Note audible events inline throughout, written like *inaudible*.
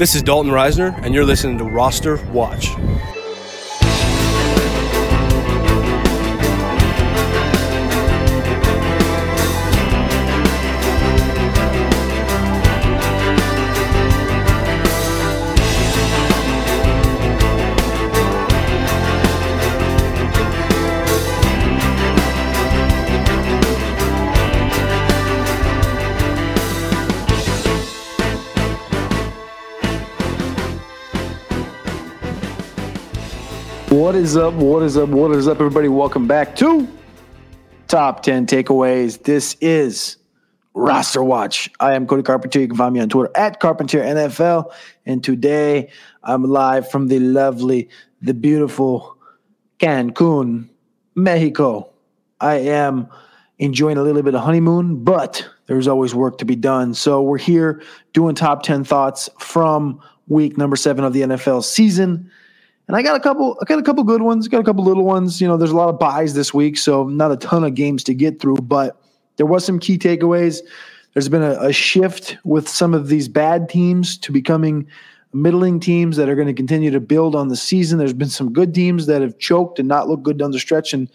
This is Dalton Risner, and you're listening to Roster Watch. What is up? What is up? What is up, everybody? Welcome back to Top 10 Takeaways. This is RosterWatch. I am Cody Carpentier. You can find me on Twitter at Carpentier NFL. And today I'm live from the lovely, the beautiful Cancun, Mexico. I am enjoying a little bit of honeymoon, but there's always work to be done. So we're here doing top 10 thoughts from week number seven of the NFL season. And I got a couple, I got a couple good ones, got a couple little ones. You know, there's a lot of buys this week, so not a ton of games to get through, but there was some key takeaways. There's been a, a shift with some of these bad teams to becoming middling teams that are going to continue to build on the season. There's been some good teams that have choked and not looked good down the stretch, and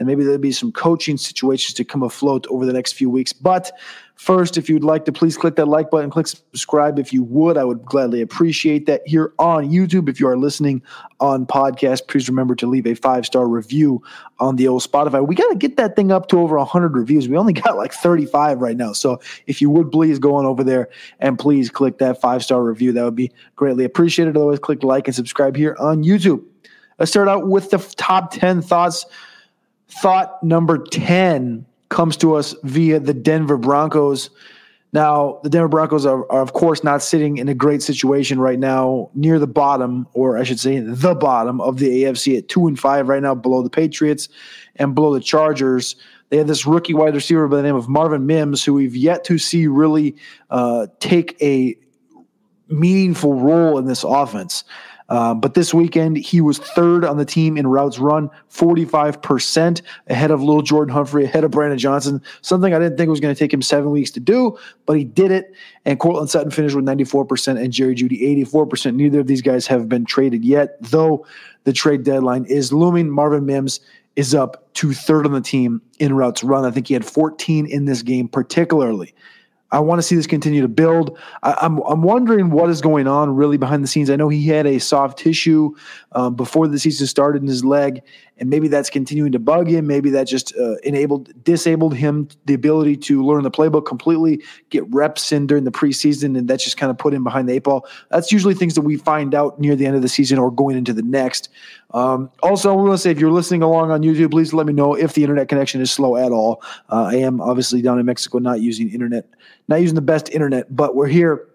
and maybe there'll be some coaching situations to come afloat over the next few weeks. But first, if you'd like to please click that like button, click subscribe if you would. I would gladly appreciate that here on YouTube. If you are listening on podcast, please remember to leave a five star review on the old Spotify. We got to get that thing up to over 100 reviews. We only got like 35 right now. So if you would please go on over there and please click that five star review, that would be greatly appreciated. Otherwise, click like and subscribe here on YouTube. Let's start out with the top 10 thoughts Thought number 10 comes to us via the Denver Broncos. Now, the Denver Broncos are, are, of course, not sitting in a great situation right now, near the bottom, or I should say, the bottom of the AFC at two and five right now, below the Patriots and below the Chargers. They have this rookie wide receiver by the name of Marvin Mims, who we've yet to see really uh, take a meaningful role in this offense. Um, but this weekend, he was third on the team in routes run, 45% ahead of Little Jordan Humphrey, ahead of Brandon Johnson. Something I didn't think was going to take him seven weeks to do, but he did it. And Courtland Sutton finished with 94% and Jerry Jeudy 84%. Neither of these guys have been traded yet, though the trade deadline is looming. Marvin Mims is up to third on the team in routes run. I think he had 14 in this game, particularly. I want to see this continue to build. I, am I'm, I'm wondering what is going on really behind the scenes. I know he had a soft tissue um, before the season started in his leg, and maybe that's continuing to bug him. Maybe that just uh, enabled disabled him the ability to learn the playbook completely, get reps in during the preseason, and that just kind of put him behind the eight ball. That's usually things that we find out near the end of the season or going into the next. Um, also, we want to say if you're listening along on YouTube, please let me know if the internet connection is slow at all. Uh, I am obviously down in Mexico, not using internet not using the best internet, but we're here.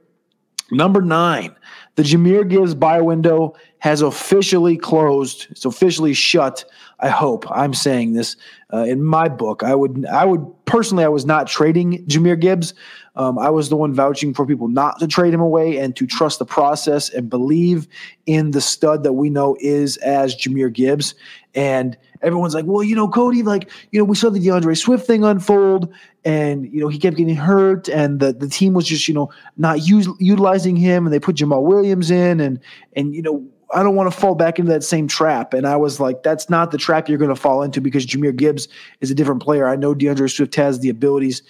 Number nine, the Jahmyr Gibbs buy window has officially closed. It's officially shut. I hope I'm saying this uh, in my book. I would, I would personally, I was not trading Jahmyr Gibbs. Um, I was the one vouching for people not to trade him away and to trust the process and believe in the stud that we know is as Jahmyr Gibbs. And everyone's like, well, you know, Cody, like, you know, we saw the D'Andre Swift thing unfold, and you know, he kept getting hurt, and the the team was just, you know, not utilizing him, and they put Jamaal Williams in, and and you know, I don't want to fall back into that same trap. And I was like, that's not the trap you're going to fall into because Jahmyr Gibbs is a different player. I know D'Andre Swift has the abilities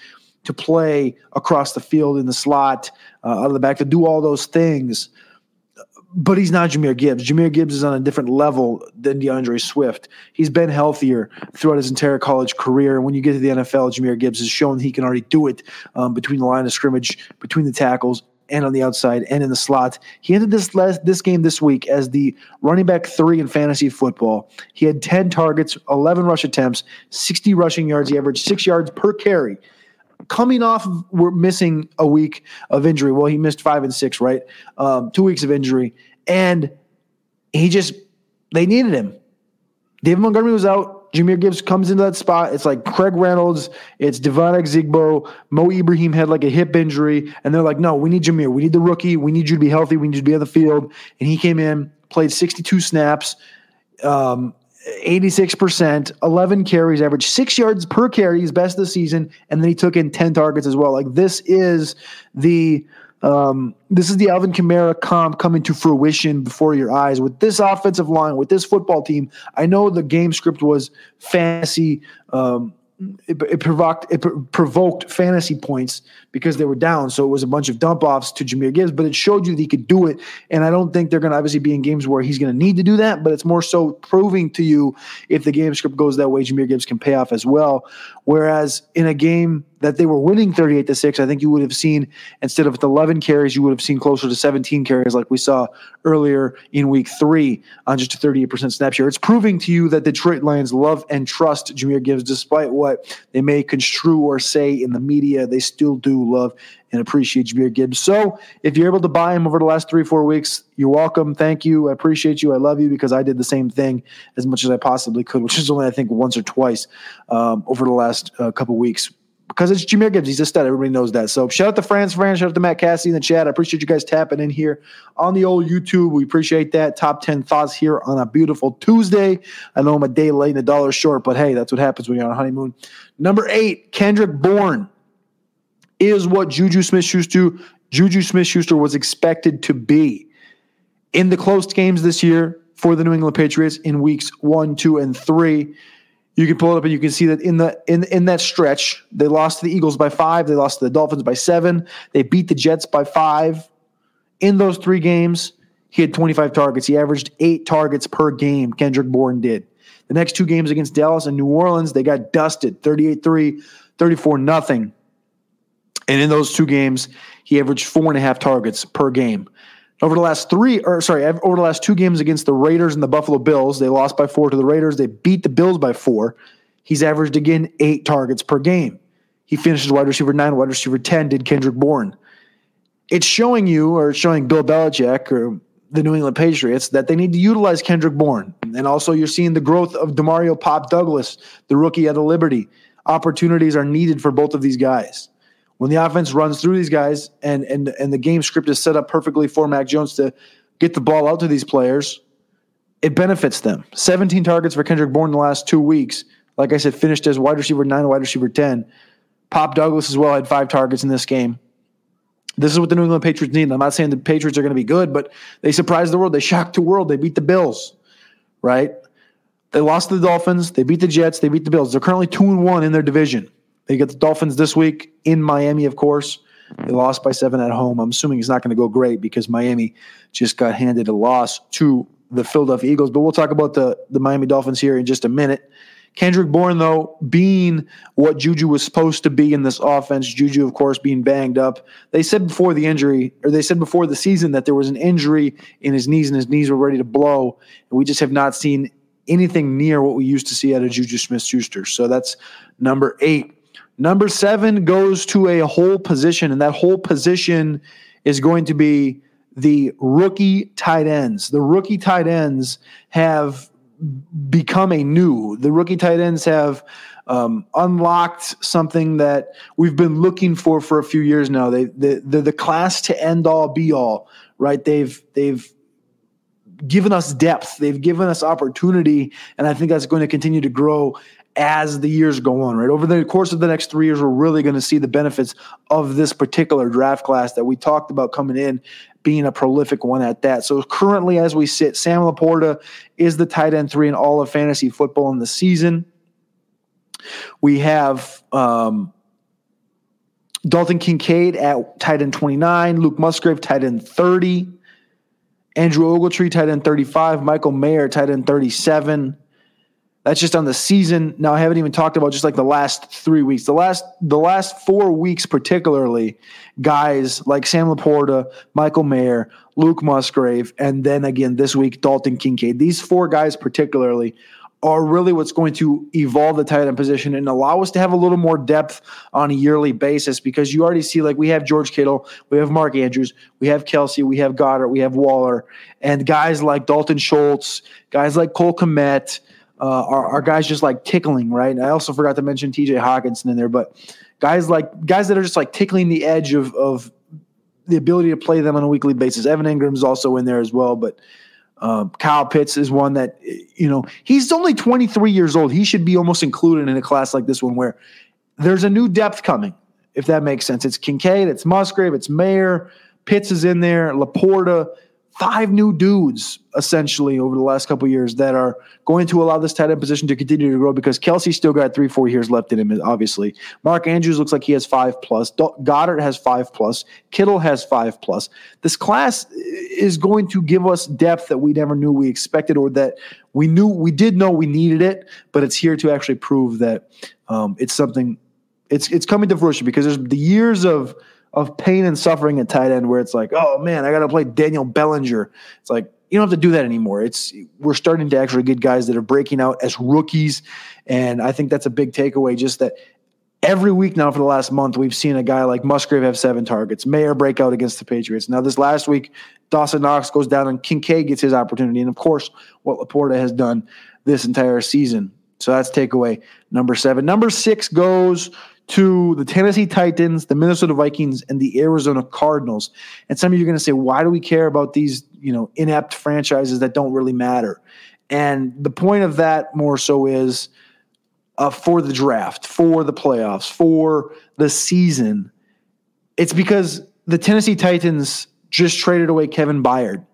to play across the field in the slot, uh, out of the back, to do all those things but he's not Jahmyr Gibbs. Jahmyr Gibbs is on a different level than D'Andre Swift. He's been healthier throughout his entire college career. And when you get to the NFL, Jahmyr Gibbs has shown he can already do it um, between the line of scrimmage, between the tackles, and on the outside and in the slot. He ended this last, this game this week as the running back three in fantasy football. He had 10 targets, 11 rush attempts, 60 rushing yards. He averaged six yards per carry coming off of, we're missing a week of injury. Well, he missed five and six, right? Um, two weeks of injury. And he just, they needed him. David Montgomery was out. Jahmyr Gibbs comes into that spot. It's like Craig Reynolds, it's Devine Ozigbo, Mo Ibrahim had like a hip injury, and they're like, no, we need Jahmyr. We need the rookie. We need you to be healthy. We need you to be on the field. And he came in, played 62 snaps, um, 86%, 11 carries, average six yards per carry, his best of the season, and then he took in 10 targets as well. Like this is the Um, this is the Alvin Kamara comp coming to fruition before your eyes with this offensive line, with this football team. I know the game script was fantasy. Um, it, it, provoked it provoked fantasy points because they were down. So it was a bunch of dump offs to Jahmyr Gibbs, but it showed you that he could do it. And I don't think they're going to obviously be in games where he's going to need to do that, but it's more so proving to you if the game script goes that way, Jahmyr Gibbs can pay off as well. Whereas in a game that they were winning 38 to 6, I think you would have seen instead of 11 carries, you would have seen closer to 17 carries like we saw earlier in week three on just a 38% snap share. It's proving to you that Detroit Lions love and trust Jahmyr Gibbs despite what they may construe or say in the media. They still do love and appreciate Jahmyr Gibbs. So if you're able to buy him over the last three, four weeks, you're welcome. Thank you. I appreciate you. I love you because I did the same thing as much as I possibly could, which is only, I think, once or twice um, over the last uh, couple weeks because it's Jahmyr Gibbs. He's a stud. Everybody knows that. So shout out to France France. Shout out to Matt Cassie in the chat. I appreciate you guys tapping in here on the old YouTube. We appreciate that. Top 10 thoughts here on a beautiful Tuesday. I know I'm a day late and a dollar short, but hey, that's what happens when you're on a honeymoon. Number eight, Kendrick Bourne is what Juju Smith Schuster, Juju Smith Schuster was expected to be. In the close games this year for the New England Patriots in weeks one, two, and three you can pull it up and you can see that in the in in that stretch, they lost to the Eagles by five, they lost to the Dolphins by seven, they beat the Jets by five. In those three games, he had 25 targets. He averaged eight targets per game. Kendrick Bourne did. The next two games against Dallas and New Orleans, they got dusted 38 3, 34 nothing. And in those two games, he averaged four and a half targets per game. Over the last three, or sorry, over the last two games against the Raiders and the Buffalo Bills, they lost by four to the Raiders. They beat the Bills by four. He's averaged again eight targets per game. He finishes wide receiver nine, wide receiver 10, did Kendrick Bourne. It's showing you, or showing Bill Belichick or the New England Patriots, that they need to utilize Kendrick Bourne. And also, you're seeing the growth of Demario Pop Douglas, the rookie at the Liberty. Opportunities are needed for both of these guys when the offense runs through these guys and and and the game script is set up perfectly for Mac Jones to get the ball out to these players, it benefits them. 17 targets for Kendrick Bourne in the last two weeks. Like I said, finished as wide receiver nine, wide receiver 10. Pop Douglas as well had five targets in this game. This is what the New England Patriots need. I'm not saying the Patriots are going to be good, but they surprised the world. They shocked the world. They beat the Bills, right? They lost to the Dolphins. They beat the Jets. They beat the Bills. They're currently two and one in their division. They get the Dolphins this week in Miami, of course. They lost by seven at home. I'm assuming it's not going to go great because Miami just got handed a loss to the Philadelphia Eagles. But we'll talk about the, the Miami Dolphins here in just a minute. Kendrick Bourne, though, being what Juju was supposed to be in this offense, Juju, of course, being banged up. They said before the injury, or they said before the season, that there was an injury in his knees and his knees were ready to blow. And we just have not seen anything near what we used to see out of Juju Smith Schuster. So that's number eight. Number seven goes to a whole position, and that whole position is going to be the rookie tight ends. The rookie tight ends have become a new. The rookie tight ends have um, unlocked something that we've been looking for for a few years now. They the the, the class to end all be all. Right? They've they've given us depth. They've given us opportunity, and I think that's going to continue to grow as the years go on, right? Over the course of the next three years, we're really going to see the benefits of this particular draft class that we talked about coming in being a prolific one at that. So currently, as we sit, Sam LaPorta is the tight end three in all of fantasy football in the season. We have um, Dalton Kincaid at tight end 29, Luke Musgrave, tight end 30, Andrew Ogletree, tight end 35, Michael Mayer, tight end 37. That's just on the season. Now I haven't even talked about just like the last three weeks. The last the last four weeks, particularly, guys like Sam LaPorta, Michael Mayer, Luke Musgrave, and then again this week, Dalton Kincaid. These four guys particularly are really what's going to evolve the tight end position and allow us to have a little more depth on a yearly basis because you already see like we have George Kittle, we have Mark Andrews, we have Kelce, we have Goedert, we have Waller, and guys like Dalton Schultz, guys like Cole Kmet, uh, are, are guys just like tickling, right? I also forgot to mention TJ Hockenson in there, but guys like guys that are just like tickling the edge of of the ability to play them on a weekly basis. Evan Engram's also in there as well, but uh, Kyle Pitts is one that you know he's only 23 years old. He should be almost included in a class like this one where there's a new depth coming, if that makes sense. It's Kincaid, it's Musgrave, it's Mayer, Pitts is in there, Laporta, five new dudes essentially over the last couple years that are going to allow this tight end position to continue to grow because Kelce still got three, four years left in him, obviously. Mark Andrews looks like he has five plus. Goedert has five plus. Kittle has five plus. This class is going to give us depth that we never knew we expected or that we knew we did know we needed it, but it's here to actually prove that um, it's something it's it's coming to fruition because there's the years of of pain and suffering at tight end where it's like, oh man, I got to play Daniel Bellinger. It's like you don't have to do that anymore. It's we're starting to actually get guys that are breaking out as rookies, and I think that's a big takeaway. Just that every week now for the last month, we've seen a guy like Musgrave have seven targets, Mayer break out against the Patriots. Now this last week, Dawson Knox goes down and Kincaid gets his opportunity, and of course, what Laporta has done this entire season. So that's takeaway number seven. Number six goes to the Tennessee Titans, the Minnesota Vikings, and the Arizona Cardinals. And some of you are going to say, why do we care about these, you know, inept franchises that don't really matter? And the point of that more so is uh, for the draft, for the playoffs, for the season. It's because the Tennessee Titans just traded away Kevin Byard,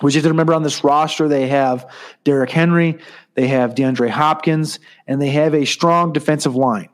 which, if you remember on this roster, they have Derrick Henry, they have DeAndre Hopkins, and they have a strong defensive line.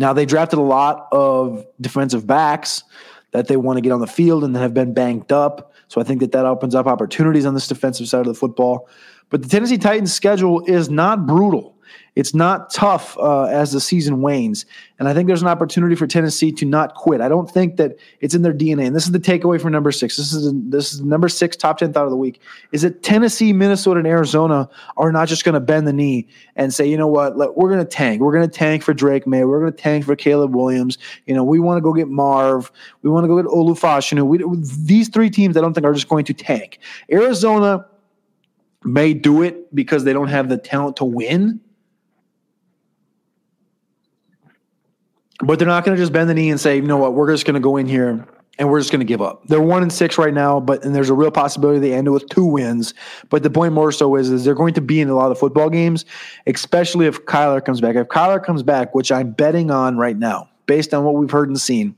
Now they drafted a lot of defensive backs that they want to get on the field and that have been banged up. So I think that that opens up opportunities on this defensive side of the football. But the Tennessee Titans schedule is not brutal. It's not tough uh, as the season wanes. And I think there's an opportunity for Tennessee to not quit. I don't think that it's in their DNA. And this is the takeaway from number six. This is this is number six top ten thought of the week. Is that Tennessee, Minnesota, and Arizona are not just going to bend the knee and say, you know what, we're going to tank. We're going to tank for Drake Maye. We're going to tank for Caleb Williams. You know, we want to go get Marv. We want to go get Olu Fashanu. We, these three teams, I don't think are just going to tank. Arizona may do it because they don't have the talent to win But they're not going to just bend the knee and say, you know what, we're just going to go in here and we're just going to give up. They're one and six right now, but and there's a real possibility they end with two wins. But the point more so is, is they're going to be in a lot of football games, especially if Kyler comes back. If Kyler comes back, which I'm betting on right now, based on what we've heard and seen,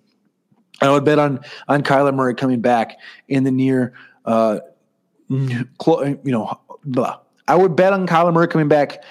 I would bet on on Kyler Murray coming back in the near, uh, you know, blah. I would bet on Kyler Murray coming back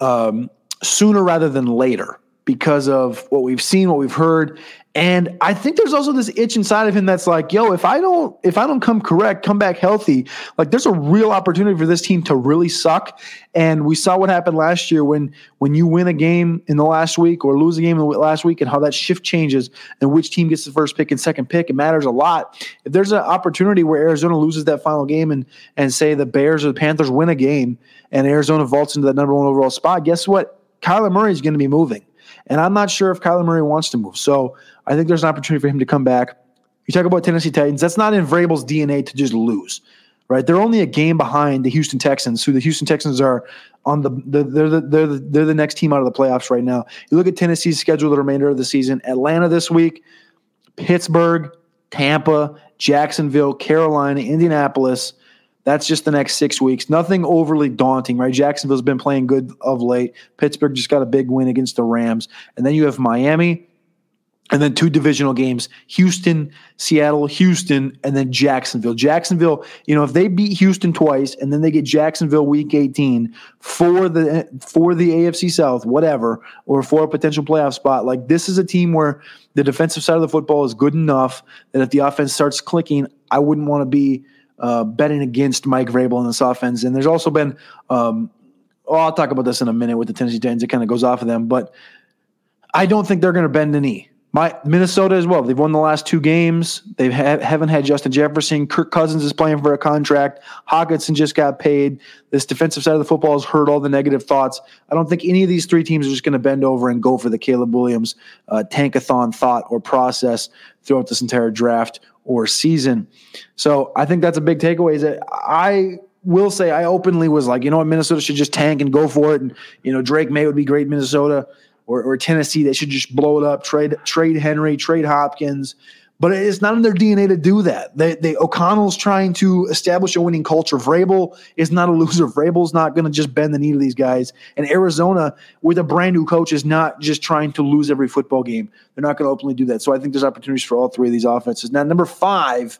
um, sooner rather than later because of what we've seen, what we've heard. And I think there's also this itch inside of him that's like, yo, if I don't, if I don't come correct, come back healthy, like there's a real opportunity for this team to really suck. And we saw what happened last year when when you win a game in the last week or lose a game in the last week, and how that shift changes and which team gets the first pick and second pick. It matters a lot. If there's an opportunity where Arizona loses that final game and and say the Bears or the Panthers win a game and Arizona vaults into that number one overall spot, guess what? Kyler Murray is going to be moving. And I'm not sure if Kyler Murray wants to move. So I think there's an opportunity for him to come back. You talk about Tennessee Titans, that's not in Vrabel's DNA to just lose, right? They're only a game behind the Houston Texans, who the Houston Texans are on the, the they're the they're the, they're the next team out of the playoffs right now. You look at Tennessee's schedule the remainder of the season: Atlanta this week, Pittsburgh, Tampa, Jacksonville, Carolina, Indianapolis, that's just the next six weeks. Nothing overly daunting, right? Jacksonville's been playing good of late. Pittsburgh just got a big win against the Rams. And then you have Miami, and then two divisional games Houston, Seattle, Houston, and then Jacksonville. Jacksonville, you know, if they beat Houston twice and then they get Jacksonville week 18 for the for the AFC South, whatever, or for a potential playoff spot, like this is a team where the defensive side of the football is good enough that if the offense starts clicking, I wouldn't want to be uh, betting against Mike Vrabel in this offense. And there's also been, um, oh, I'll talk about this in a minute with the Tennessee Titans. It kind of goes off of them, but I don't think they're going to bend the knee. My Minnesota as well. They've won the last two games. They ha- haven't had Justin Jefferson. Kirk Cousins is playing for a contract. Hockenson just got paid. This defensive side of the football has heard all the negative thoughts. I don't think any of these three teams are just going to bend over and go for the Caleb Williams uh, tankathon thought or process throughout this entire draft or season. So I think that's a big takeaway. Is that I will say I openly was like, you know what, Minnesota should just tank and go for it, and you know Drake Maye would be great Minnesota or, or Tennessee. They should just blow it up, trade trade Henry, trade Hopkins. But it's not in their DNA to do that. They, they O'Connell's trying to establish a winning culture. Vrabel is not a loser. Vrabel's not going to just bend the knee to these guys. And Arizona, with a brand new coach, is not just trying to lose every football game. They're not going to openly do that. So I think there's opportunities for all three of these offenses. Now, number five.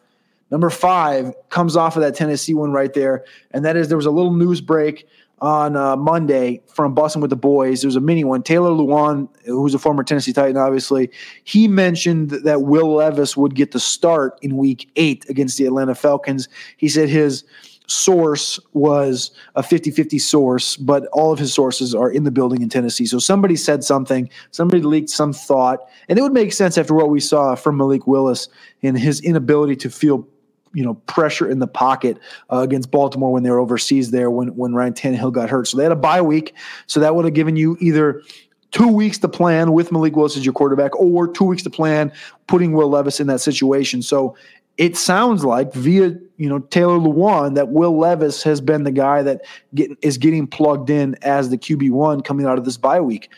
Number five comes off of that Tennessee one right there, and that is there was a little news break on uh, Monday from Bussin' with the Boys. There was a mini one. Taylor Lewan, who's a former Tennessee Titan, obviously, he mentioned that Will Levis would get the start in week eight against the Atlanta Falcons. He said his source was a 50 50 source, but all of his sources are in the building in Tennessee. So somebody said something, somebody leaked some thought, and it would make sense after what we saw from Malik Willis and his inability to feel you know pressure in the pocket uh, against Baltimore when they were overseas there when when Ryan Tannehill got hurt. So they had a bye week, so that would have given you either two weeks to plan with Malik Willis as your quarterback, or two weeks to plan putting Will Levis in that situation. So it sounds like via you know Taylor Lewan that Will Levis has been the guy that get, is getting plugged in as the QB one coming out of this bye week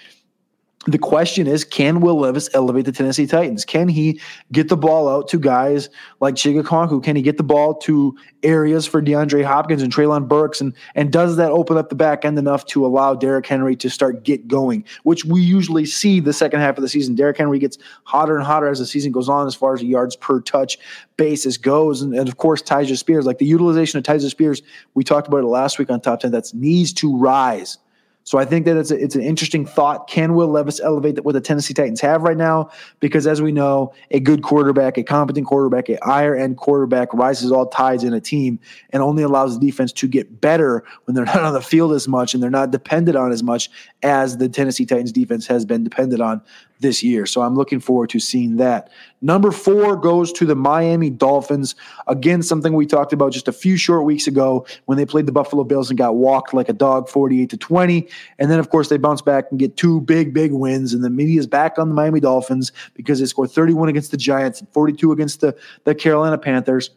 the question is, can Will Levis elevate the Tennessee Titans? Can he get the ball out to guys like Chig Okonkwo? Can he get the ball to areas for DeAndre Hopkins and Treylon Burks? And, and does that open up the back end enough to allow Derrick Henry to start get going, which we usually see the second half of the season. Derrick Henry gets hotter and hotter as the season goes on as far as yards per touch basis goes. And, and of course, Tyjae Spears, like the utilization of Tyjae Spears, we talked about it last week on Top 10, that's needs to rise so I think that it's a, it's an interesting thought. Can Will Levis elevate what the Tennessee Titans have right now? Because as we know, a good quarterback, a competent quarterback, a higher end quarterback rises all tides in a team and only allows the defense to get better when they're *laughs* not on the field as much and they're not dependent on as much as the Tennessee Titans defense has been dependent on this year. So I'm looking forward to seeing that. Number four goes to the Miami Dolphins. Again, something we talked about just a few short weeks ago when they played the Buffalo Bills and got walked like a dog 48 to 20. And then, of course, they bounce back and get two big, big wins. And the media is back on the Miami Dolphins because they scored 31 against the Giants and 42 against the, the Carolina Panthers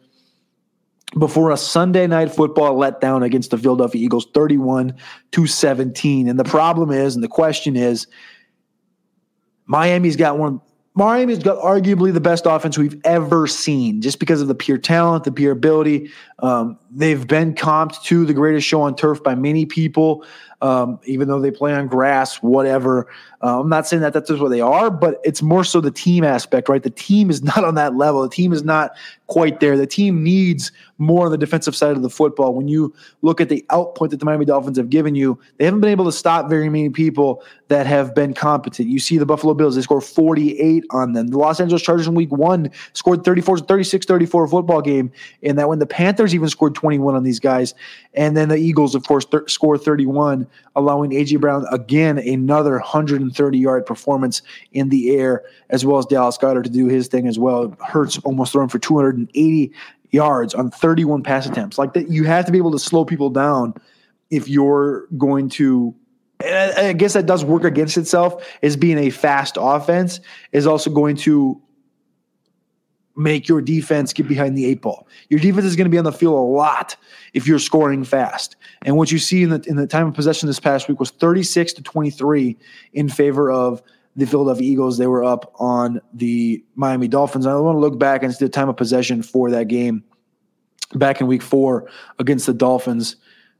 before a Sunday night football letdown against the Philadelphia Eagles 31 to 17. And the problem is, and the question is, Miami's got one. Miami's got arguably the best offense we've ever seen, just because of the pure talent, the pure ability. Um, they've been comped to the greatest show on turf by many people um, even though they play on grass, whatever. Uh, I'm not saying that that's just what they are, but it's more so the team aspect, right? The team is *laughs* not on that level. The team is not quite there. The team needs more on the defensive side of the football. When you look at the output that the Miami Dolphins have given you, they haven't been able to stop very many people that have been competent. You see the Buffalo Bills, they scored 48 on them. The Los Angeles Chargers in week one scored 34, 36, 34 football game. And that when the Panthers even scored 21 on these guys. And then the Eagles, of course, th- score 31, allowing A.J. Brown again another 130 yard performance in the air, as well as Dallas Goedert to do his thing as well. Hurts almost throwing for 280 yards on 31 pass attempts. Like that, you have to be able to slow people down if you're going to. I guess that does work against itself. Is being a fast offense is also going to make your defense get behind the eight ball. Your defense is going to be on the field a lot if you're scoring fast. And what you see in the in the time of possession this past week was 36 to 23 in favor of the Philadelphia Eagles. They were up on the Miami Dolphins. I want to look back and see the time of possession for that game back in week 4 against the Dolphins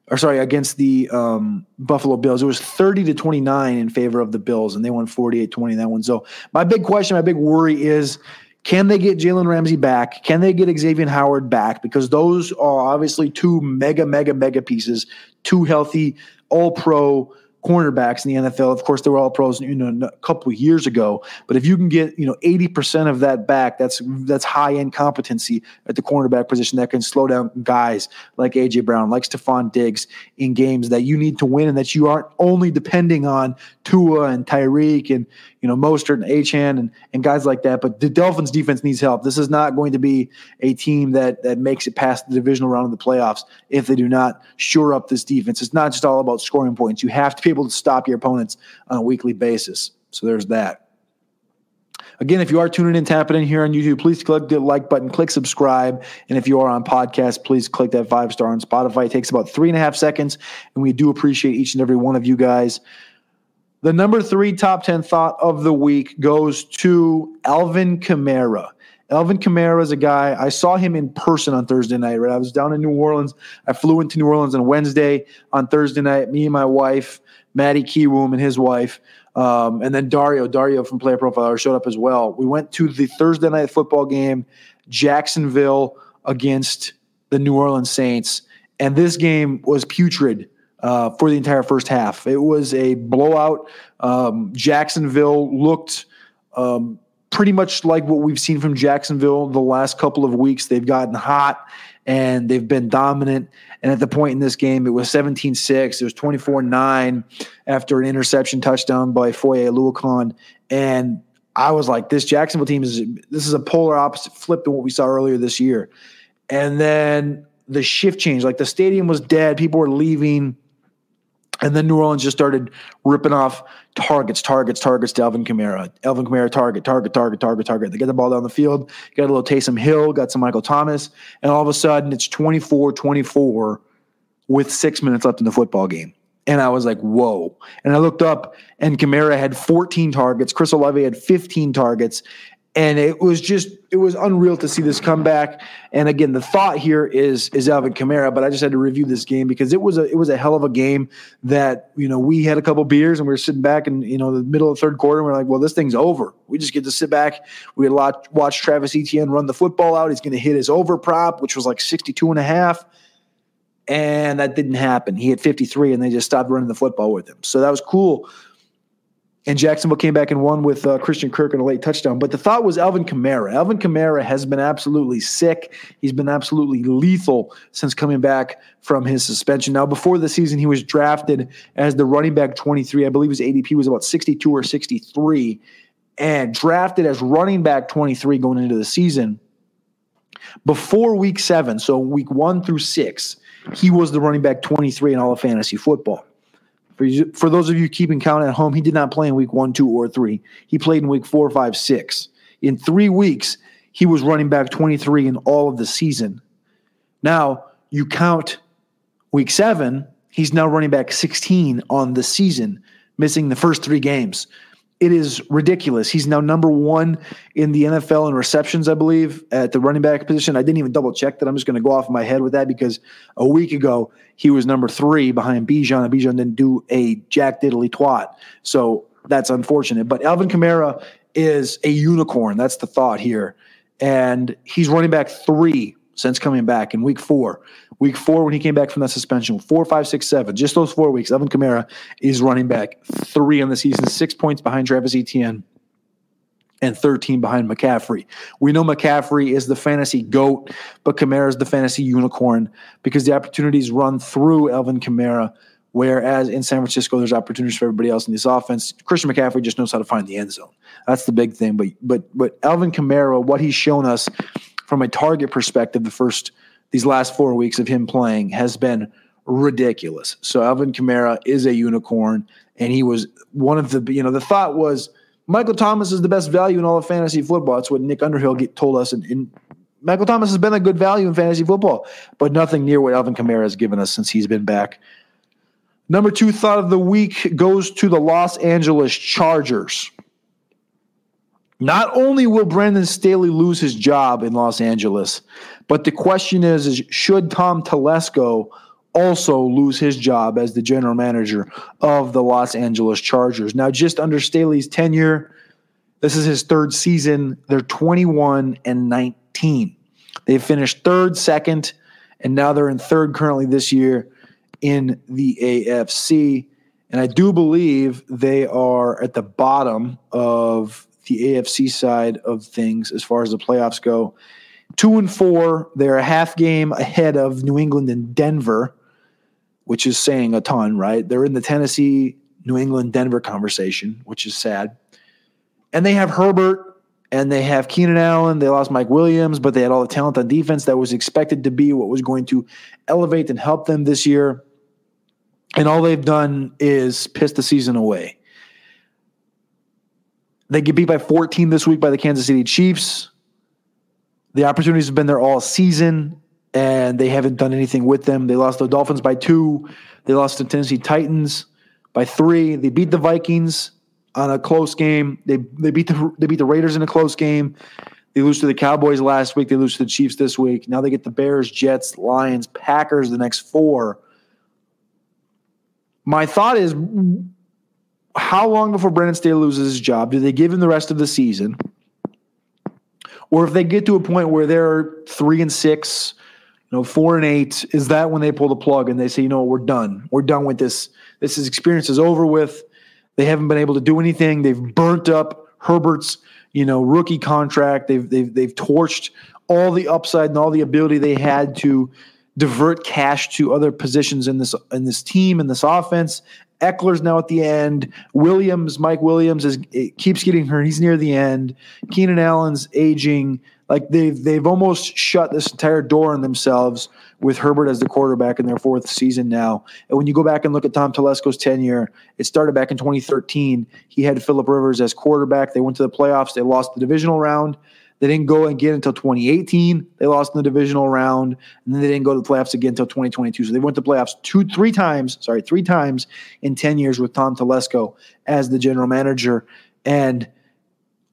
or sorry, against the um, Buffalo Bills. It was 30 to 29 in favor of the Bills, and they won 48 20 that one. So, my big question, my big worry is can they get Jalen Ramsey back? Can they get Xavier Howard back? Because those are obviously two mega, mega, mega pieces, two healthy, all pro cornerbacks in the NFL. Of course, they were all pros, you know, a couple of years ago. But if you can get, you know, eighty percent of that back, that's that's high end competency at the cornerback position that can slow down guys like AJ Brown, like Stefon Diggs in games that you need to win, and that you aren't only depending on Tua and Tyreek and you know Mostert and Achane and and guys like that. But the Dolphins defense needs help. This is not going to be a team that that makes it past the divisional round of the playoffs if they do not shore up this defense. It's not just all about scoring points. You have to be able to stop your opponents on a weekly basis. So there's that. Again, if you are tuning in, tapping in here on YouTube, please click the like button, click subscribe. And if you are on podcast, please click that five star on Spotify. It takes about three and a half seconds. And we do appreciate each and every one of you guys. The number three top 10 thought of the week goes to Alvin Kamara. Alvin Kamara is a guy. I saw him in person on Thursday night. Right, I was down in New Orleans. I flew into New Orleans on Wednesday. On Thursday night, me and my wife, Maddie Kiwoom, and his wife, um, and then Dario, Dario from Player Profiler showed up as well. We went to the Thursday night football game, Jacksonville against the New Orleans Saints, and this game was putrid uh, for the entire first half. It was a blowout. Um, Jacksonville looked. Um, pretty much like what we've seen from Jacksonville the last couple of weeks. They've gotten hot and they've been dominant. And at the point in this game, it was 17 6. It was 24 9 after an interception touchdown by Foye Oluokun. And I was like, this Jacksonville team is this is a polar opposite flip to what we saw earlier this year. And then the shift changed. Like the stadium was dead, people were leaving. And then New Orleans just started ripping off targets, targets, targets to Alvin Kamara. Alvin Kamara, target, target, target, target, target. They get the ball down the field, got a little Taysom Hill, got some Michael Thomas, and all of a sudden it's 24 24 with six minutes left in the football game. And I was like, whoa. And I looked up, and Kamara had 14 targets. Chris Olave had 15 targets and it was just it was unreal to see this comeback. And again, the thought here is is Alvin Kamara, but I just had to review this game because it was a it was a hell of a game that you know we had a couple beers and we were sitting back in you know the middle of the third quarter and we are like, well, this thing's over. We just get to sit back. We had watch, watch Travis Etienne run the football out. He's going to hit his over prop, which was like 62 and a half. And that didn't happen. He hit 53 and they just stopped running the football with him. So that was cool and Jacksonville came back and won with uh, Christian Kirk and a late touchdown. But the thought was Alvin Kamara. Alvin Kamara has been absolutely sick. He's been absolutely lethal since coming back from his suspension. Now, before the season, he was drafted as the running back 23. I believe his ADP was about 62 or 63, and drafted as running back 23 going into the season. Before week seven, so week one through six, he was the running back 23 in all of fantasy football. For, you, for those of you keeping count at home, he did not play in week one, two, or three. He played in week four, five, six. In three weeks, he was running back 23 in all of the season. Now, you count week seven, he's now running back 16 on the season, missing the first three games it is ridiculous. He's now number one in the NFL in receptions, I believe, at the running back position. I didn't even double check that. I'm just going to go off my head with that because a week ago he was number three behind Bijan, and Bijan didn't do a jack diddly twat. So that's unfortunate. But Alvin Kamara is a unicorn. That's the thought here. And he's running back three since coming back in week four. Week four, when he came back from that suspension, four, five, six, seven, just those four weeks, Alvin Kamara is running back three on the season, six points behind Travis Etienne and 13 behind McCaffrey. We know McCaffrey is the fantasy goat, but Kamara is the fantasy unicorn because the opportunities run through Alvin Kamara. Whereas in San Francisco, there's opportunities for everybody else in this offense. Christian McCaffrey just knows how to find the end zone. That's the big thing. But but but Alvin Kamara, what he's shown us from a target perspective, the first these last four weeks of him playing has been ridiculous. So Alvin Kamara is a unicorn, and he was one of the you know the thought was Michael Thomas is the best value in all of fantasy football. That's what Nick Underhill get, told us. And, Michael Thomas has been a good value in fantasy football, but nothing near what Alvin Kamara has given us since he's been back. Number two thought of the week goes to the Los Angeles Chargers. Not only will Brandon Staley lose his job in Los Angeles, but the question is, is should Tom Telesco also lose his job as the general manager of the Los Angeles Chargers? Now, just under Staley's tenure, this is his third season. They're 21 and 19. They finished third, second, and now they're in third currently this year in the AFC. And I do believe they are at the bottom of the AFC side of things as far as the playoffs go. Two and four, they're a half game ahead of New England and Denver, which is saying a ton, right? They're in the Tennessee, New England, Denver conversation, which is sad. And they have Herbert and they have Keenan Allen. They lost Mike Williams, but they had all the talent on defense that was expected to be what was going to elevate and help them this year. And all they've done is piss the season away. They get beat by 14 this week by the Kansas City Chiefs. The opportunities have been there all season, and they haven't done anything with them. They lost the Dolphins by two. They lost the Tennessee Titans by three. They beat the Vikings on a close game. They they beat the they beat the Raiders in a close game. They lose to the Cowboys last week. They lose to the Chiefs this week. Now they get the Bears, Jets, Lions, Packers the next four. My thought is how long before Brandon Staley loses his job? Do they give him the rest of the season? Or if they get to a point where they're three and six, you know, four and eight, is that when they pull the plug and they say, you know, we're done. We're done with this. This is experience is over with. They haven't been able to do anything. They've burnt up Herbert's, you know, rookie contract. They've they've they've torched all the upside and all the ability they had to divert cash to other positions in this in this team in this offense. Ekeler's now at the end. Williams, Mike Williams is keeps getting hurt. He's near the end. Keenan Allen's aging. Like they've they've almost shut this entire door on themselves with Herbert as the quarterback in their fourth season now. And when you go back and look at Tom Telesco's tenure, it started back in 2013. He had Philip Rivers as quarterback. They went to the playoffs. They lost the divisional round. They didn't go again until 2018. They lost in the divisional round, and then they didn't go to the playoffs again until 2022. So they went to playoffs two, three times. Sorry, three times in 10 years with Tom Telesco as the general manager. And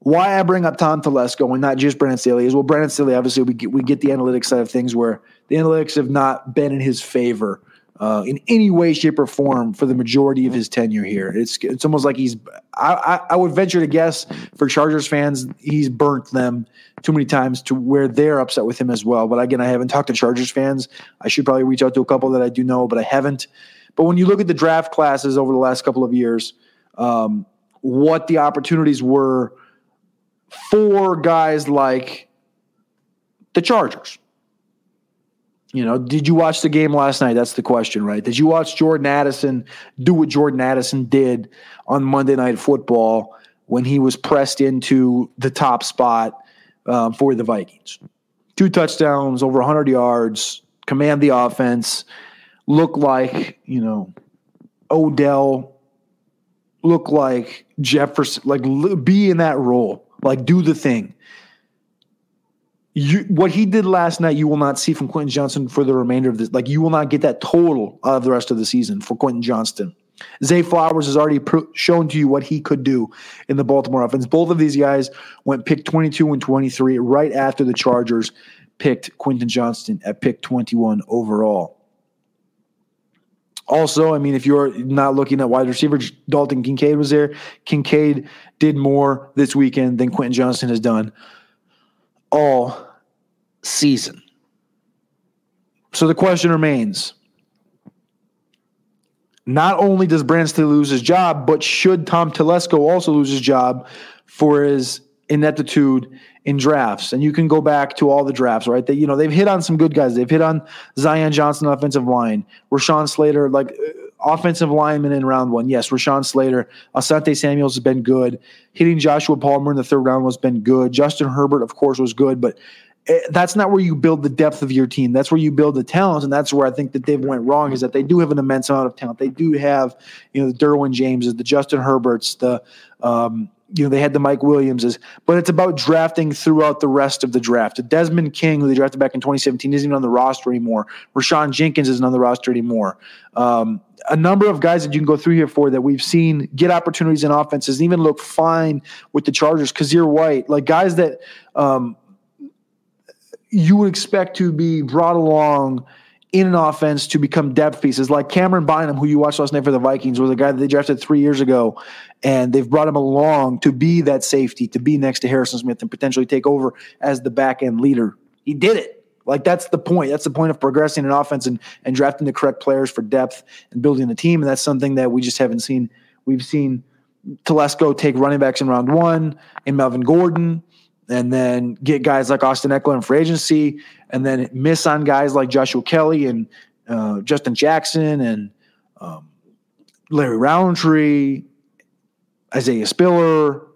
why I bring up Tom Telesco and not just Brandon Staley is well, Brandon Staley obviously we get, we get the analytics side of things where the analytics have not been in his favor uh, in any way, shape, or form for the majority of his tenure here. It's it's almost like he's. I, I, I would venture to guess for Chargers fans, he's burnt them too many times to where they're upset with him as well. But again, I haven't talked to Chargers fans. I should probably reach out to a couple that I do know, but I haven't. But when you look at the draft classes over the last couple of years, um, what the opportunities were for guys like the Chargers you know, did you watch the game last night? That's the question, right? Did you watch Jordan Addison do what Jordan Addison did on Monday Night Football when he was pressed into the top spot um, for the Vikings? Two touchdowns, over 100 yards, command the offense, look like, you know, Odell, look like Jefferson, like be in that role, like do the thing you, what he did last night, you will not see from Quentin Johnston for the remainder of this. Like you will not get that total of the rest of the season for Quentin Johnston. Zay Flowers has already shown to you what he could do in the Baltimore offense. Both of these guys went pick 22 and 23 right after the Chargers picked Quentin Johnston at pick 21 overall. Also, I mean, if you're not looking at wide receivers, Dalton Kincaid was there. Kincaid did more this weekend than Quentin Johnston has done all season. So the question remains not only does Branston lose his job, but should Tom Telesco also lose his job for his ineptitude in drafts? And you can go back to all the drafts, right? They, you know, they've hit on some good guys. They've hit on Zion Johnson, offensive line, Rashawn Slater, like offensive lineman in round one. Yes, Rashawn Slater, Asante Samuels has been good. Hitting Joshua Palmer in the third round was been good. Justin Herbert, of course, was good, but Eh, that's not where you build the depth of your team. That's where you build the talent, and that's where I think that they've went wrong. Is that they do have an immense amount of talent. They do have, you know, the Derwin Jameses, the Justin Herberts, the, um, you know, they had the Mike Williamses, but it's about drafting throughout the rest of the draft. Desmond King, who they drafted back in 2017, isn't even on the roster anymore. Rayshawn Jenkins isn't on the roster anymore. Um, a number of guys that you can go through here for that we've seen get opportunities in offenses and even look fine with the Chargers. Kyzir White, like guys that. Um, you would expect to be brought along in an offense to become depth pieces like Camryn Bynum, who you watched last night for the Vikings, was a guy that they drafted three years ago, and they've brought him along to be that safety, to be next to Harrison Smith and potentially take over as the back end leader. He did it. Like that's the point. That's the point of progressing an offense and, and drafting the correct players for depth and building the team. And that's something that we just haven't seen. We've seen Telesco take running backs in round one and Melvin Gordon and then get guys like Austin Ekeler in free agency, and then miss on guys like Joshua Kelley and uh, Justin Jackson and um, Larry Rountree, Isaiah Spiller,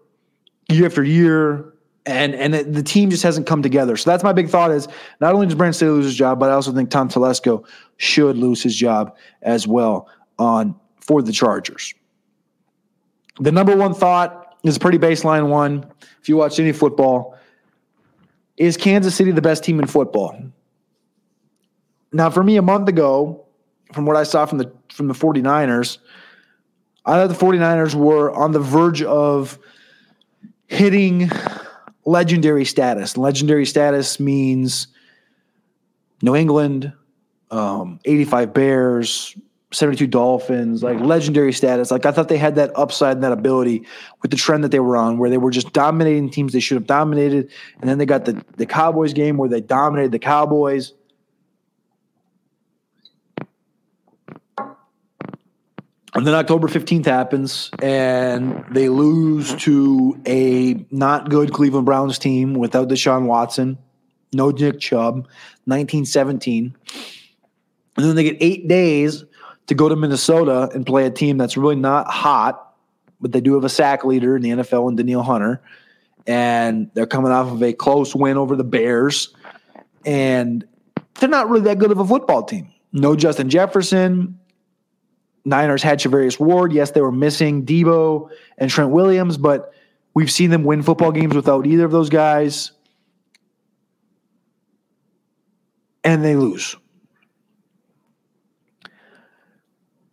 year after year, and and the team just hasn't come together. So that's my big thought: is not only does Brandon Staley lose his job, but I also think Tom Telesco should lose his job as well on for the Chargers. The number one thought is a pretty baseline one if you watch any football, is Kansas City the best team in football? Now, for me, a month ago, from what I saw from the from the 49ers, I thought the 49ers were on the verge of hitting legendary status. Legendary status means New England, um, 85 Bears, 72 Dolphins, like legendary status. Like I thought they had that upside and that ability with the trend that they were on, where they were just dominating teams they should have dominated. And then they got the, the Cowboys game where they dominated the Cowboys. And then October 15th happens, and they lose to a not good Cleveland Browns team without Deshaun Watson, no Nick Chubb, 1917. And then they get eight days to go to Minnesota and play a team that's really not hot, but they do have a sack leader in the NFL and Danielle Hunter. And they're coming off of a close win over the Bears. And they're not really that good of a football team. No Justin Jefferson. Niners had Charvarius Ward. Yes, they were missing Deebo and Trent Williams, but we've seen them win football games without either of those guys. And they lose.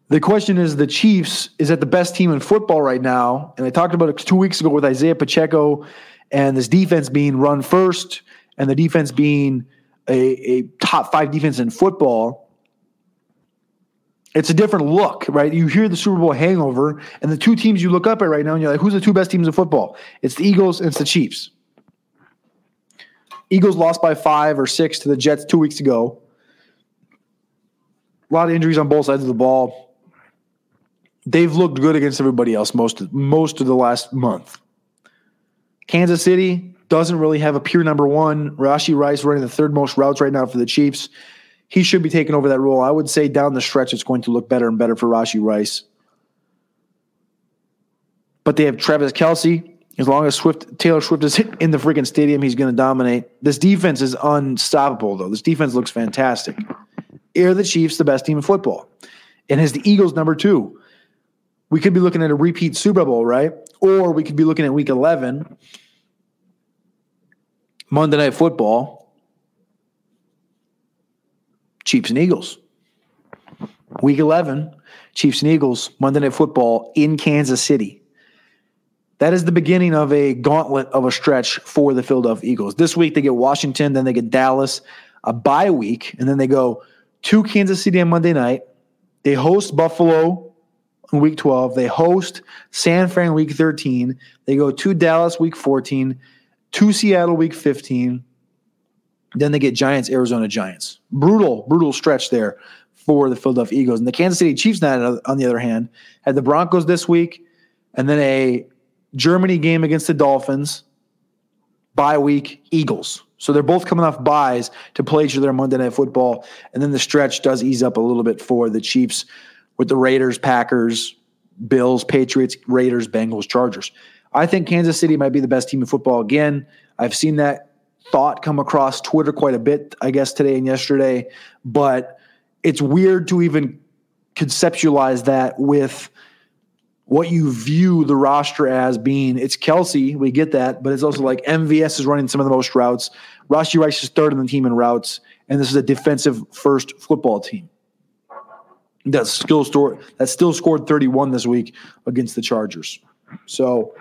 The question is the Chiefs is that the best team in football right now. And I talked about it two weeks ago with Isaiah Pacheco and this defense being run first and the defense being a, a top five defense in football it's a different look, right? You hear the Super Bowl hangover, and the two teams you look up at right now, and you're like, who's the two best teams in football? It's the Eagles and it's the Chiefs. Eagles lost by five or six to the Jets two weeks ago. A lot of injuries on both sides of the ball. They've looked good against everybody else most of, most of the last month. Kansas City doesn't really have a pure number one. Rashee Rice running the third most routes right now for the Chiefs he should be taking over that role. I would say down the stretch, it's going to look better and better for Rashee Rice. But they have Travis Kelce. As long as Swift Taylor Swift is *laughs* in the freaking stadium, he's going to dominate. This defense is unstoppable, though. This defense looks fantastic. Are the Chiefs the best team in football? And is the Eagles number two? We could be looking at a repeat Super Bowl, right? Or we could be looking at Week 11, Monday Night Football Chiefs and Eagles. Week 11, Chiefs and Eagles, Monday Night Football in Kansas City. That is the beginning of a gauntlet of a stretch for the Philadelphia Eagles. This week they get Washington, then they get Dallas, a bye week, and then they go to Kansas City on Monday night. They host Buffalo in week 12. They host San Fran week 13. They go to Dallas week 14, to Seattle week 15, then they get Giants, Arizona Giants. Brutal, brutal stretch there for the Philadelphia Eagles. And the Kansas City Chiefs, on the other hand, had the Broncos this week and then a Germany game against the Dolphins, bye week, Eagles. So they're both coming off buys to play each other on Monday Night Football. And then the stretch does ease up a little bit for the Chiefs with the Raiders, Packers, Bills, Patriots, Raiders, Bengals, Chargers. I think Kansas City might be the best team in football again. I've seen that thought come across Twitter quite a bit, I guess, today and yesterday. But it's weird to even conceptualize that with what you view the roster as being. It's Kelce, we get that, but it's also like MVS is running some of the most routes. Rashee Rice is third in the team in routes, and this is a defensive first football team. That still store that still scored 31 this week against the Chargers. So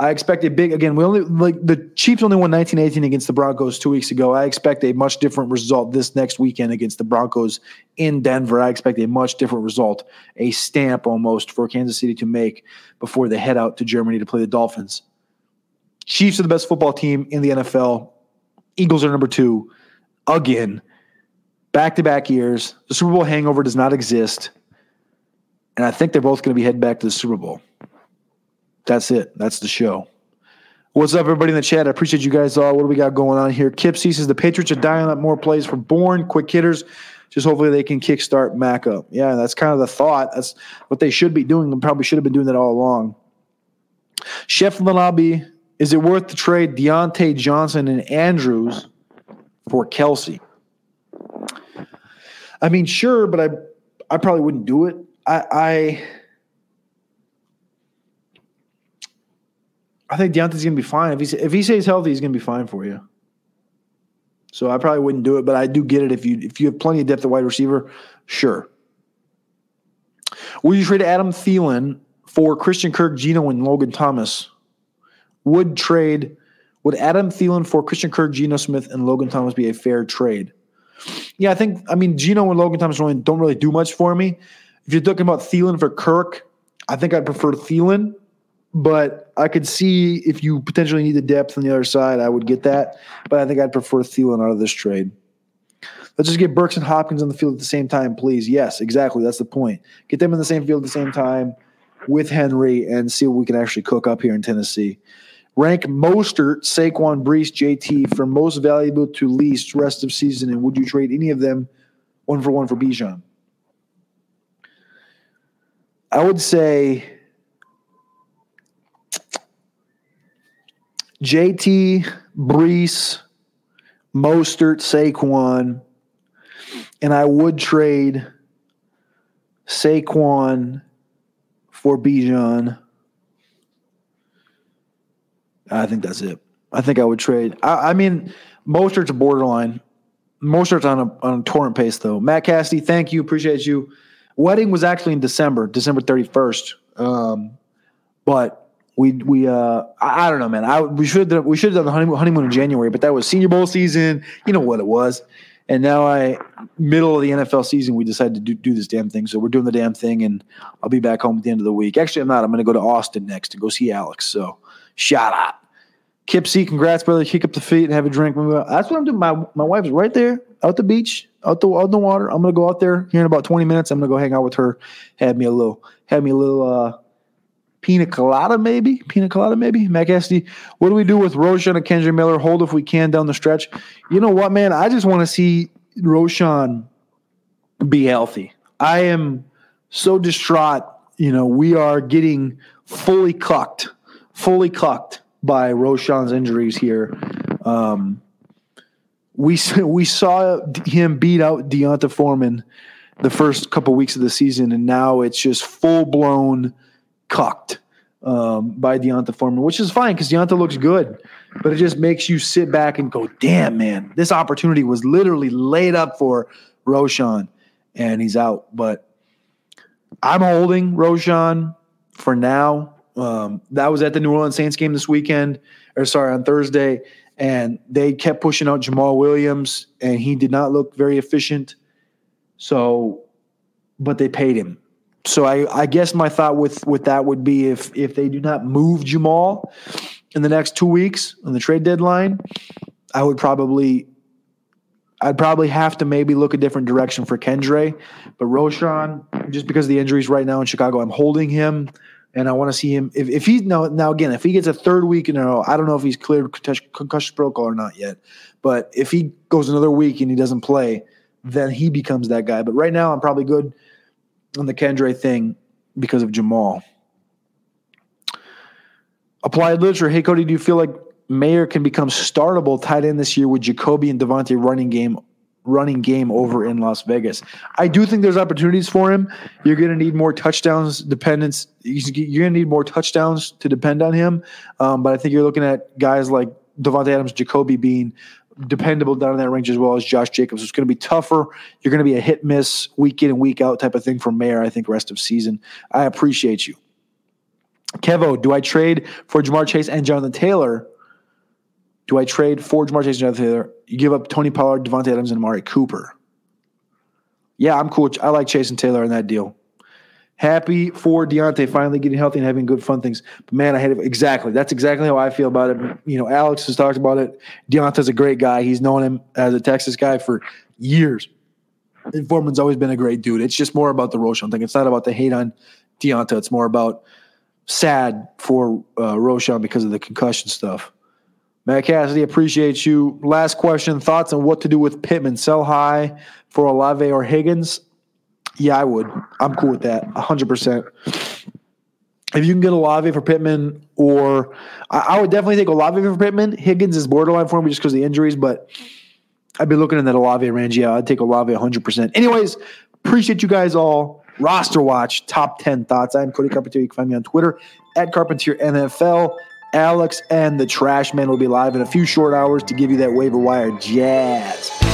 I expect a big again. We only like the Chiefs only won 1918 against the Broncos two weeks ago. I expect a much different result this next weekend against the Broncos in Denver. I expect a much different result, a stamp almost for Kansas City to make before they head out to Germany to play the Dolphins. Chiefs are the best football team in the NFL. Eagles are number two again, back to back years. The Super Bowl hangover does not exist, and I think they're both going to be heading back to the Super Bowl. That's it. That's the show. What's up, everybody in the chat? I appreciate you guys all. What do we got going on here? Kip C says the Patriots are dialing up more plays for Bourne, quick hitters. Just hopefully they can kickstart Mac up. Yeah, that's kind of the thought. That's what they should be doing. They probably should have been doing that all along. Chef Lanabi, is it worth to trade Diontae Johnson and Andrews for Kelce? I mean, sure, but I I probably wouldn't do it. I, I I think Diontae's gonna be fine. If he if he stays healthy, he's gonna be fine for you. So I probably wouldn't do it, but I do get it if you if you have plenty of depth at wide receiver, sure. Would you trade Adam Thielen for Christian Kirk, Geno, and Logan Thomas? Would trade Would Adam Thielen for Christian Kirk, Geno Smith, and Logan Thomas be a fair trade? Yeah, I think. I mean, Geno and Logan Thomas really don't really do much for me. If you're talking about Thielen for Kirk, I think I'd prefer Thielen, but I could see if you potentially need the depth on the other side, I would get that. But I think I'd prefer Thielen out of this trade. Let's just get Burks and Hopkins on the field at the same time, please. Yes, exactly. That's the point. Get them in the same field at the same time with Henry and see what we can actually cook up here in Tennessee. Rank Mostert, Saquon, Breece, JT from most valuable to least rest of season, and would you trade any of them one for one for Bijan? I would say JT, Breece, Mostert, Saquon, and I would trade Saquon for Bijan. I think that's it. I think I would trade. I, I mean, Mostert's borderline. Mostert's on a on a torrent pace though. Matt Cassidy, thank you, appreciate you. Wedding was actually in December, December thirty first. Um, but we we uh I, I, don't know, man. I we should we should have done the honeymoon, honeymoon in January, but that was Senior Bowl season. You know what it was. And now I middle of the NFL season, we decided to do, do this damn thing. So we're doing the damn thing, and I'll be back home at the end of the week. Actually, I'm not. I'm going to go to Austin next to go see Alex. So shout out. Kip C, congrats, brother. Kick up the feet and have a drink. That's what I'm doing. My my wife's right there out the beach, out the out the water. I'm gonna go out there here in about 20 minutes. I'm gonna go hang out with her. Have me a little, have me a little uh, pina colada, maybe pina colada, maybe. Mac Cassidy, what do we do with Roschon and Kendre Miller? Hold if we can down the stretch. You know what, man? I just want to see Roschon be healthy. I am so distraught. You know, we are getting fully cucked, fully cucked by Roschon's injuries here. Um, we *laughs* we saw him beat out D'Onta Foreman the first couple weeks of the season, and now it's just full blown cucked um, by D'Onta Foreman, which is fine because D'Onta looks good, but it just makes you sit back and go, "Damn, man, this opportunity was literally laid up for Roschon and he's out." But I'm holding Roschon for now. Um, that was at the New Orleans Saints game this weekend, or sorry, on Thursday, and they kept pushing out Jamaal Williams, and he did not look very efficient. So, but they paid him. So I, I guess my thought with with that would be if if they do not move Jamaal in the next two weeks on the trade deadline, I would probably I'd probably have to maybe look a different direction for Kendre. But Roschon, just because of the injuries right now in Chicago, I'm holding him and I want to see him. If, if he's now, now again, if he gets a third week in a row, I don't know if he's cleared concussion protocol or not yet. But if he goes another week and he doesn't play, then he becomes that guy. But right now, I'm probably good on the Kendre thing because of Jamaal. Applied literature. Hey Cody, do you feel like Mayer can become startable tight end this year with Jacoby and Davante running game running game over in Las Vegas. I do think there's opportunities for him. You're going to need more touchdowns dependence. You're going to need more touchdowns to depend on him. Um, but I think you're looking at guys like Davante Adams, Jacoby being dependable down in that range as well as Josh Jacobs. It's going to be tougher. You're going to be a hit miss week in and week out type of thing for Mayer. I think rest of season. I appreciate you. Kevo, do I trade for Ja'Marr Chase and Jonathan Taylor? Do I trade for Ja'Marr Chase and Jonathan Taylor? You give up Tony Pollard, Davante Adams, and Amari Cooper. Yeah, I'm cool. I like Chase and Taylor in that deal. Happy for Diontae finally getting healthy and having good fun things. But man, I had it exactly. That's exactly how I feel about it. You know, Alex has talked about it. Diontae's a great guy. He's known him as a Texas guy for years. And Foreman's always been a great dude. It's just more about the Roschon thing. It's not about the hate on D'Onta. It's more about sad for uh, Roschon because of the concussion stuff. Matt Cassidy, appreciate you. Last question thoughts on what to do with Pittman? Sell high for Olave or Higgins? Yeah, I would. I'm cool with that 100%. If you can get Olave for Pittman, or I, I would definitely take Olave for Pittman. Higgins is borderline for me just because of the injuries, but I'd be looking in that Olave range. I'd take Olave 100%. Anyways, appreciate you guys all. RosterWatch, top 10 thoughts. I'm Cody Carpentier. You can find me on Twitter at Carpentier NFL. Alex and the Trash Man will be live in a few short hours to give you that waiver wire jazz.